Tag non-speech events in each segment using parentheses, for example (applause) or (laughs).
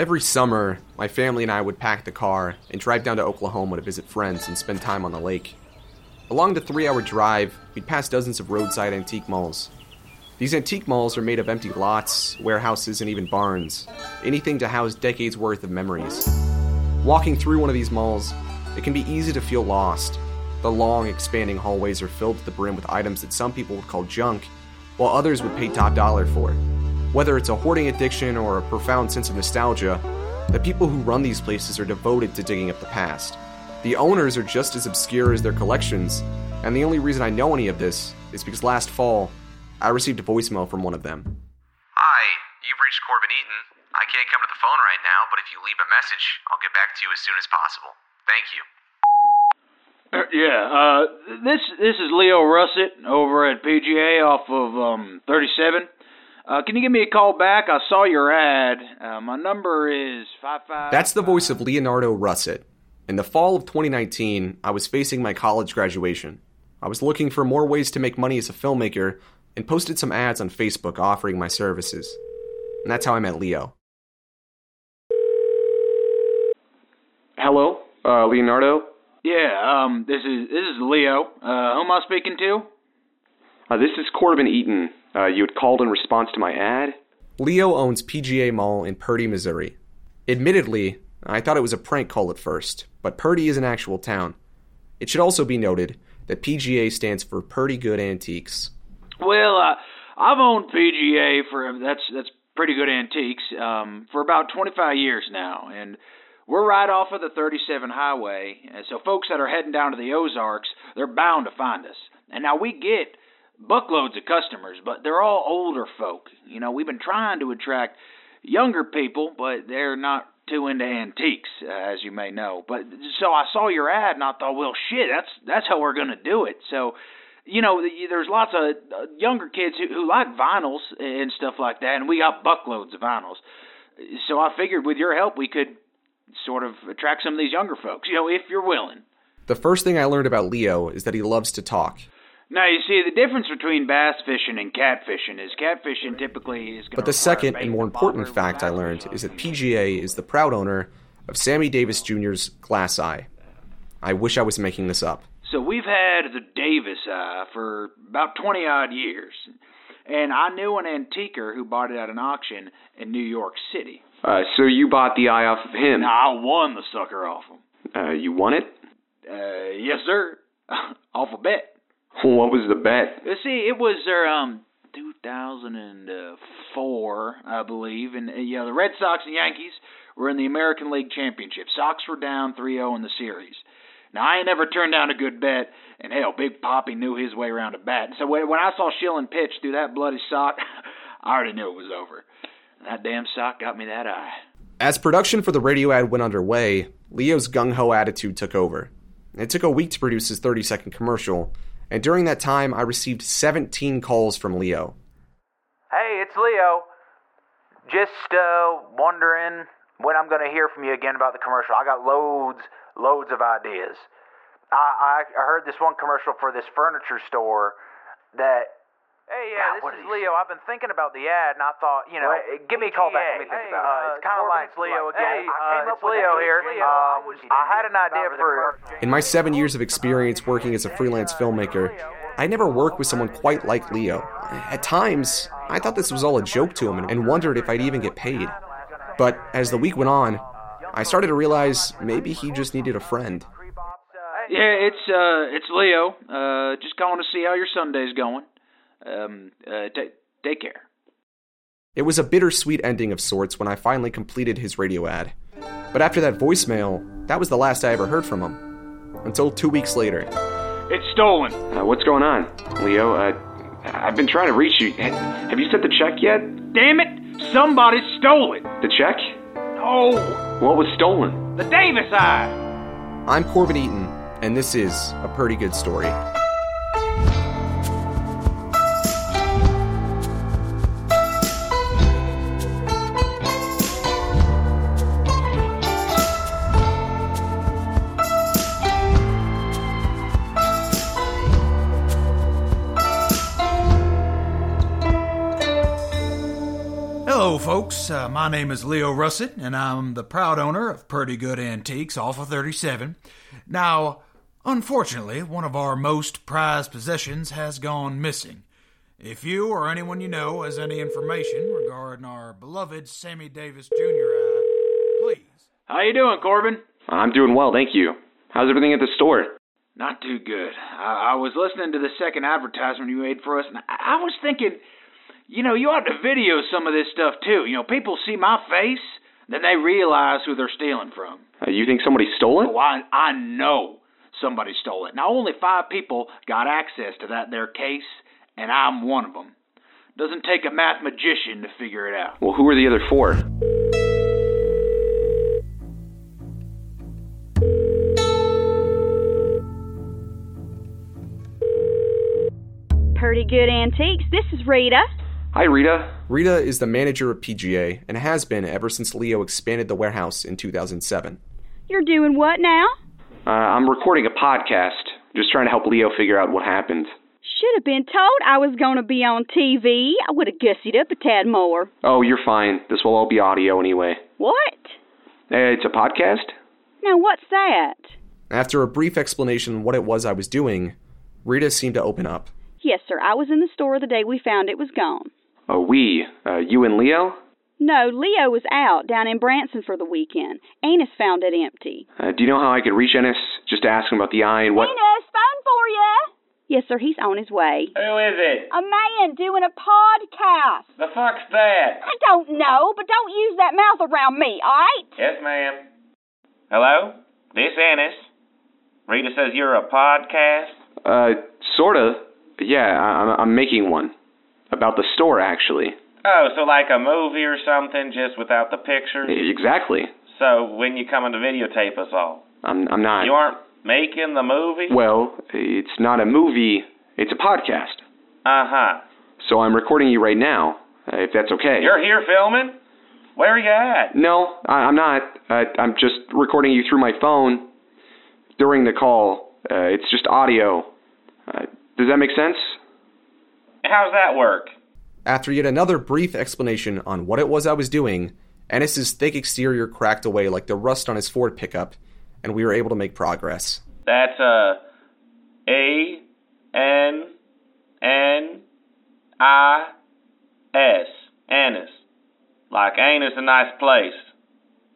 Every summer, my family and I would pack the car and drive down to Oklahoma to visit friends and spend time on the lake. Along the three hour drive, we'd pass dozens of roadside antique malls. These antique malls are made of empty lots, warehouses, and even barns. Anything to house decades worth of memories. Walking through one of these malls, it can be easy to feel lost. The long, expanding hallways are filled to the brim with items that some people would call junk, while others would pay top dollar for. Whether it's a hoarding addiction or a profound sense of nostalgia, the people who run these places are devoted to digging up the past. The owners are just as obscure as their collections, and the only reason I know any of this is because last fall, I received a voicemail from one of them. Hi, you've reached Corbin Eaton. I can't come to the phone right now, but if you leave a message, I'll get back to you as soon as possible. Thank you. Uh, yeah, uh, this this is Leo Russett over at PGA off of um 37. Uh, can you give me a call back? I saw your ad. Uh, my number is five five. That's the voice of Leonardo Russett. In the fall of 2019, I was facing my college graduation. I was looking for more ways to make money as a filmmaker and posted some ads on Facebook offering my services. And that's how I met Leo. Hello. Uh, Leonardo? Yeah. Um. This is this is Leo. Uh. Who am I speaking to? Uh, this is Corbin Eaton. Uh, you had called in response to my ad? Leo owns PGA Mall in Purdy, Missouri. Admittedly, I thought it was a prank call at first, but Purdy is an actual town. It should also be noted that PGA stands for Purdy Good Antiques. Well, uh, I've owned PGA for that's that's pretty good antiques um, for about 25 years now, and we're right off of the 37 highway. And so folks that are heading down to the Ozarks, they're bound to find us. And now we get buckloads of customers, but they're all older folk. You know, we've been trying to attract younger people, but they're not too into antiques, uh, as you may know. But so I saw your ad and I thought, well, shit, that's that's how we're gonna do it. So, you know, there's lots of uh, younger kids who, who like vinyls and stuff like that, and we got buckloads of vinyls. So I figured with your help, we could sort of attract some of these younger folks. You know, if you're willing. The first thing I learned about Leo is that he loves to talk. Now you see the difference between bass fishing and catfishing is catfishing typically is. But the second and more important fact I learned is that PGA is the proud owner of Sammy Davis Jr.'s Glass Eye. I wish I was making this up. So we've had the Davis Eye for about twenty odd years, and I knew an antiquer who bought it at an auction in New York City. Uh, so you bought the eye off of him? Now I won the sucker off him. Uh, you won it? Uh, yes, sir. (laughs) off a bet. What was the bet? You see, it was their um 2004, I believe, and uh, yeah, the Red Sox and Yankees were in the American League Championship. Sox were down 3-0 in the series. Now I ain't never turned down a good bet, and hell, Big Papi knew his way around a bat. So when I saw Schilling pitch through that bloody sock, (laughs) I already knew it was over. That damn sock got me that eye. As production for the radio ad went underway, Leo's gung ho attitude took over. It took a week to produce his 30 second commercial, and during that time, I received 17 calls from Leo. Hey, it's Leo. Just uh, wondering when I'm going to hear from you again about the commercial. I got loads, loads of ideas. I, I, I heard this one commercial for this furniture store that Hey, yeah, God, this is is Leo. I've been thinking about the ad, and I thought, you know, Wait, give me a call back. Let me think hey, about it. uh, It's kinda like- it's Leo again. hey, I uh, came up it's with Leo the- here. Leo, Um, I had an idea for. In my seven years of experience working as a freelance filmmaker, I never worked with someone quite like Leo. At times, I thought this was all a joke to him and wondered if I'd even get paid. But as the week went on, I started to realize maybe he just needed a friend. Yeah, it's uh, it's Leo. Uh, just calling to see how your Sunday's going. Um, uh, take take care. It was a bittersweet ending of sorts when I finally completed his radio ad. But after that voicemail, that was the last I ever heard from him. Until two weeks later. It's stolen. Uh, what's going on, Leo? Uh, I've been trying to reach you. Have you sent the check yet? Damn it! Somebody stole it. The check? No. What was stolen? the Davis Eye. I'm Corbin Eaton, and this is a Purdy good story. Uh, my name is Leo Russet, and I'm the proud owner of Pretty Good Antiques off of 37. Now, unfortunately, one of our most prized possessions has gone missing. If you or anyone you know has any information regarding our beloved Sammy Davis Jr., uh, please. How you doing, Corbin? I'm doing well, thank you. How's everything at the store? Not too good. I, I was listening to the second advertisement you made for us, and I, I was thinking, you know, you ought to video some of this stuff too. You know, people see my face, then they realize who they're stealing from. Uh, you think somebody stole it? Oh, I, I know somebody stole it. Now, only five people got access to that there case, and I'm one of them. Doesn't take a math magician to figure it out. Well, who are the other four? Pretty good antiques. This is Rita. Hi, Rita. Rita is the manager of PGA and has been ever since Leo expanded the warehouse in 2007. You're doing what now? Uh, I'm recording a podcast, just trying to help Leo figure out what happened. Should have been told I was going to be on TV. I would have gussied up a tad more. Oh, you're fine. This will all be audio anyway. What? Uh, it's a podcast? Now, what's that? After a brief explanation of what it was I was doing, Rita seemed to open up. Yes, sir. I was in the store the day we found it was gone. Oh, we? Uh, you and Leo? No, Leo was out down in Branson for the weekend. Annis found it empty. Uh, do you know how I could reach Annis? Just to ask him about the eye and what. Annis, phone for you. Yes, sir. He's on his way. Who is it? A man doing a podcast. The fuck's that? I don't know, but don't use that mouth around me, all right? Yes, ma'am. Hello? This Annis. Rita says you're a podcast? Uh, sorta. Yeah, I- I'm, I'm making one. About the store, actually. Oh, so like a movie or something, just without the pictures? Exactly. So when you coming to videotape us all? I'm, I'm not. You aren't making the movie? Well, it's not a movie, it's a podcast. Uh-huh. So I'm recording you right now, uh, if that's okay. You're here filming? Where are you at? No, I, I'm not. Uh, I'm just recording you through my phone during the call. Uh, it's just audio. Uh, does that make sense? How's that work? After yet another brief explanation on what it was I was doing, Annis's thick exterior cracked away like the rust on his Ford pickup, and we were able to make progress. That's uh A N N I S. Annis. Like anus a nice place.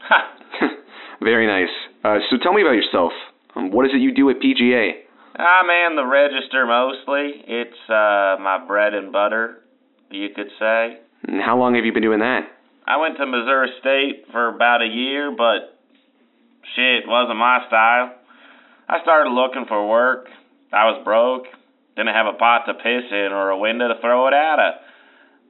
Ha! (laughs) Very nice. Uh, so tell me about yourself. Um, what is it you do at PGA? I man the register mostly. It's uh my bread and butter, you could say. And how long have you been doing that? I went to Missouri State for about a year, but shit wasn't my style. I started looking for work. I was broke, didn't have a pot to piss in or a window to throw it out of.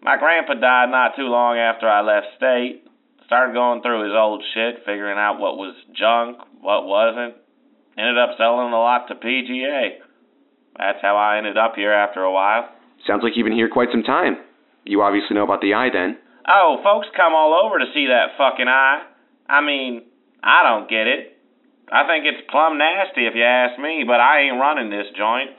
My grandpa died not too long after I left state. Started going through his old shit, figuring out what was junk, what wasn't. Ended up selling a lot to PGA. That's how I ended up here after a while. Sounds like you've been here quite some time. You obviously know about the eye then. Oh, folks come all over to see that fucking eye. I mean, I don't get it. I think it's plumb nasty if you ask me, but I ain't running this joint.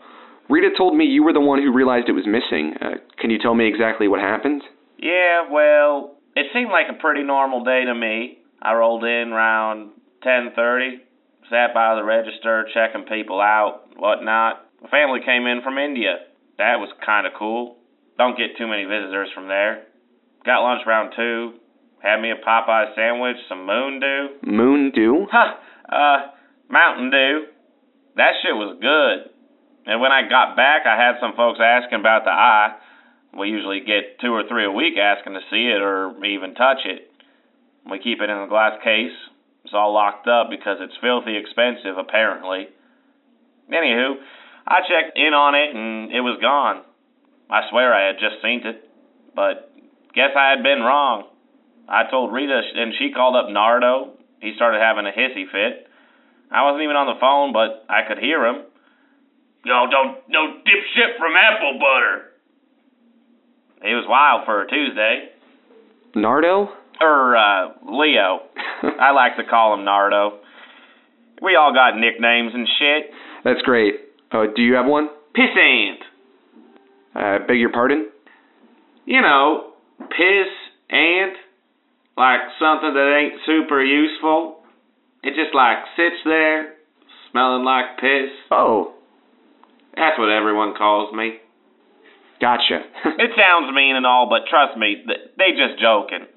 Rita told me you were the one who realized it was missing. Uh, can you tell me exactly what happened? Yeah, well, it seemed like a pretty normal day to me. I rolled in around 10:30, sat by the register checking people out, whatnot. The family came in from India. That was kind of cool. Don't get too many visitors from there. Got lunch round two. Had me a Popeye sandwich, some Moon Dew. Moon Dew? (laughs) Huh, uh, Mountain Dew. That shit was good. And when I got back, I had some folks asking about the eye. We usually get two or three a week asking to see it or even touch it. We keep it in a glass case. It's all locked up because it's filthy expensive, apparently. Anywho, I checked in on it and it was gone. I swear I had just seen it, but guess I had been wrong. I told Rita and she called up Nardo. He started having a hissy fit. I wasn't even on the phone, but I could hear him. Yo, don't no dipshit from apple butter. He was wild for a Tuesday. Nardo? Or uh Leo. (laughs) I like to call him Nardo. We all got nicknames and shit. That's great. Uh, do you have one? Pissant. Uh, beg your pardon? You know, piss And like something that ain't super useful. It just like sits there, smelling like piss. Oh, That's what everyone calls me. gotcha. (laughs) It sounds mean and all, but trust me, they just joking.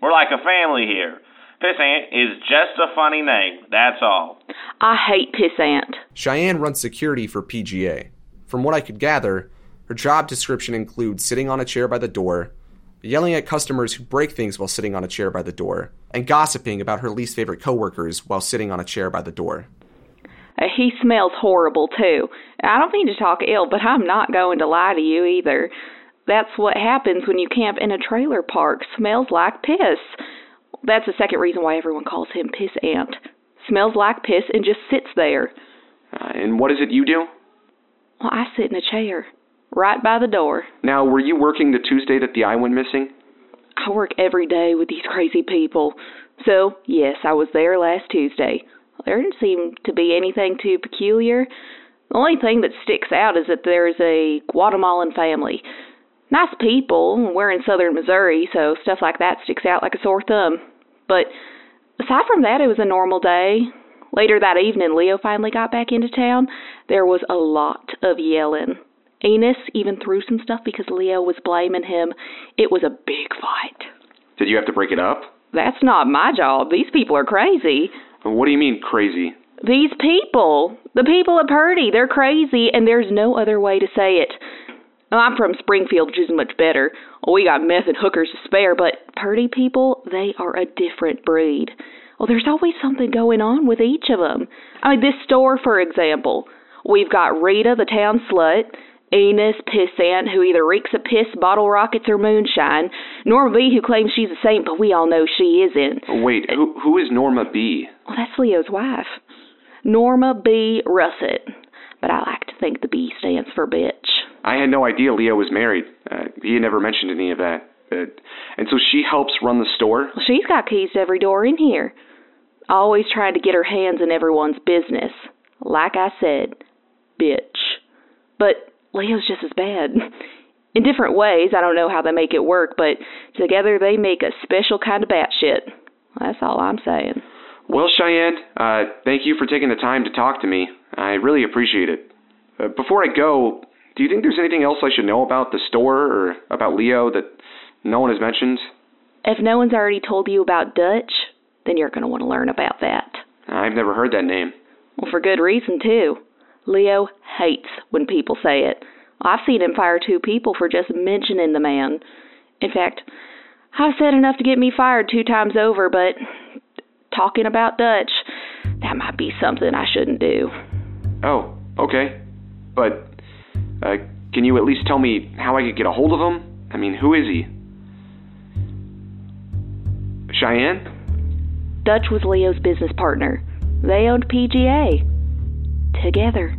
We're like a family here. Pissant is just a funny name, that's all. I hate pissant. Cheyenne runs security for PGA. From what I could gather, her job description includes sitting on a chair by the door, yelling at customers who break things while sitting on a chair by the door, and gossiping about her least favorite coworkers while sitting on a chair by the door. Uh, He smells horrible too. I don't mean to talk ill, but I'm not going to lie to you either. That's what happens when you camp in a trailer park. Smells like piss. That's the second reason why everyone calls him Piss Ant. Smells like piss and just sits there. Uh, and what is it you do? Well, I sit in a chair, right by the door. Now, were you working the Tuesday that the eye went missing? I work every day with these crazy people. So, yes, I was there last Tuesday. There didn't seem to be anything too peculiar. The only thing that sticks out is that there's a Guatemalan family. Nice people. We're in southern Missouri, so stuff like that sticks out like a sore thumb. But aside from that, it was a normal day. Later that evening, Leo finally got back into town. There was a lot of yelling. Annis even threw some stuff because Leo was blaming him. It was a big fight. Did you have to break it up? That's not my job. These people are crazy. What do you mean crazy? These people, the people at Purdy, they're crazy, and there's no other way to say it. Well, I'm from Springfield, which is much better. We got meth and hookers to spare, but Purdy people, they are a different breed. Well, there's always something going on with each of them. I mean, this store, for example, we've got Rita, the town slut, Annis, pissant, who either reeks of piss, bottle rockets, or moonshine, Norma B, who claims she's a saint, but we all know she isn't. Oh, wait, who who is Norma B? Well, that's Leo's wife, Norma B. Russet. But I like to think the B stands for bitch. I had no idea Leo was married. Uh, he had never mentioned any of that. Uh, and so she helps run the store? Well, she's got keys to every door in here. Always trying to get her hands in everyone's business. Like I said, bitch. But Leo's just as bad. (laughs) In different ways, I don't know how they make it work, but together they make a special kind of batshit. That's all I'm saying. Well, Cheyenne, uh, thank you for taking the time to talk to me. I really appreciate it. Uh, before I go, do you think there's anything else I should know about the store or about Leo that no one has mentioned? If no one's already told you about Dutch, then you're going to want to learn about that. I've never heard that name. Well, for good reason, too. Leo hates when people say it. I've seen him fire two people for just mentioning the man. In fact, I've said enough to get me fired two times over, but talking about Dutch, that might be something I shouldn't do. Oh, okay. But uh, can you at least tell me how I could get a hold of him? I mean, who is he? Cheyenne? Dutch was Leo's business partner. They owned PGA. Together.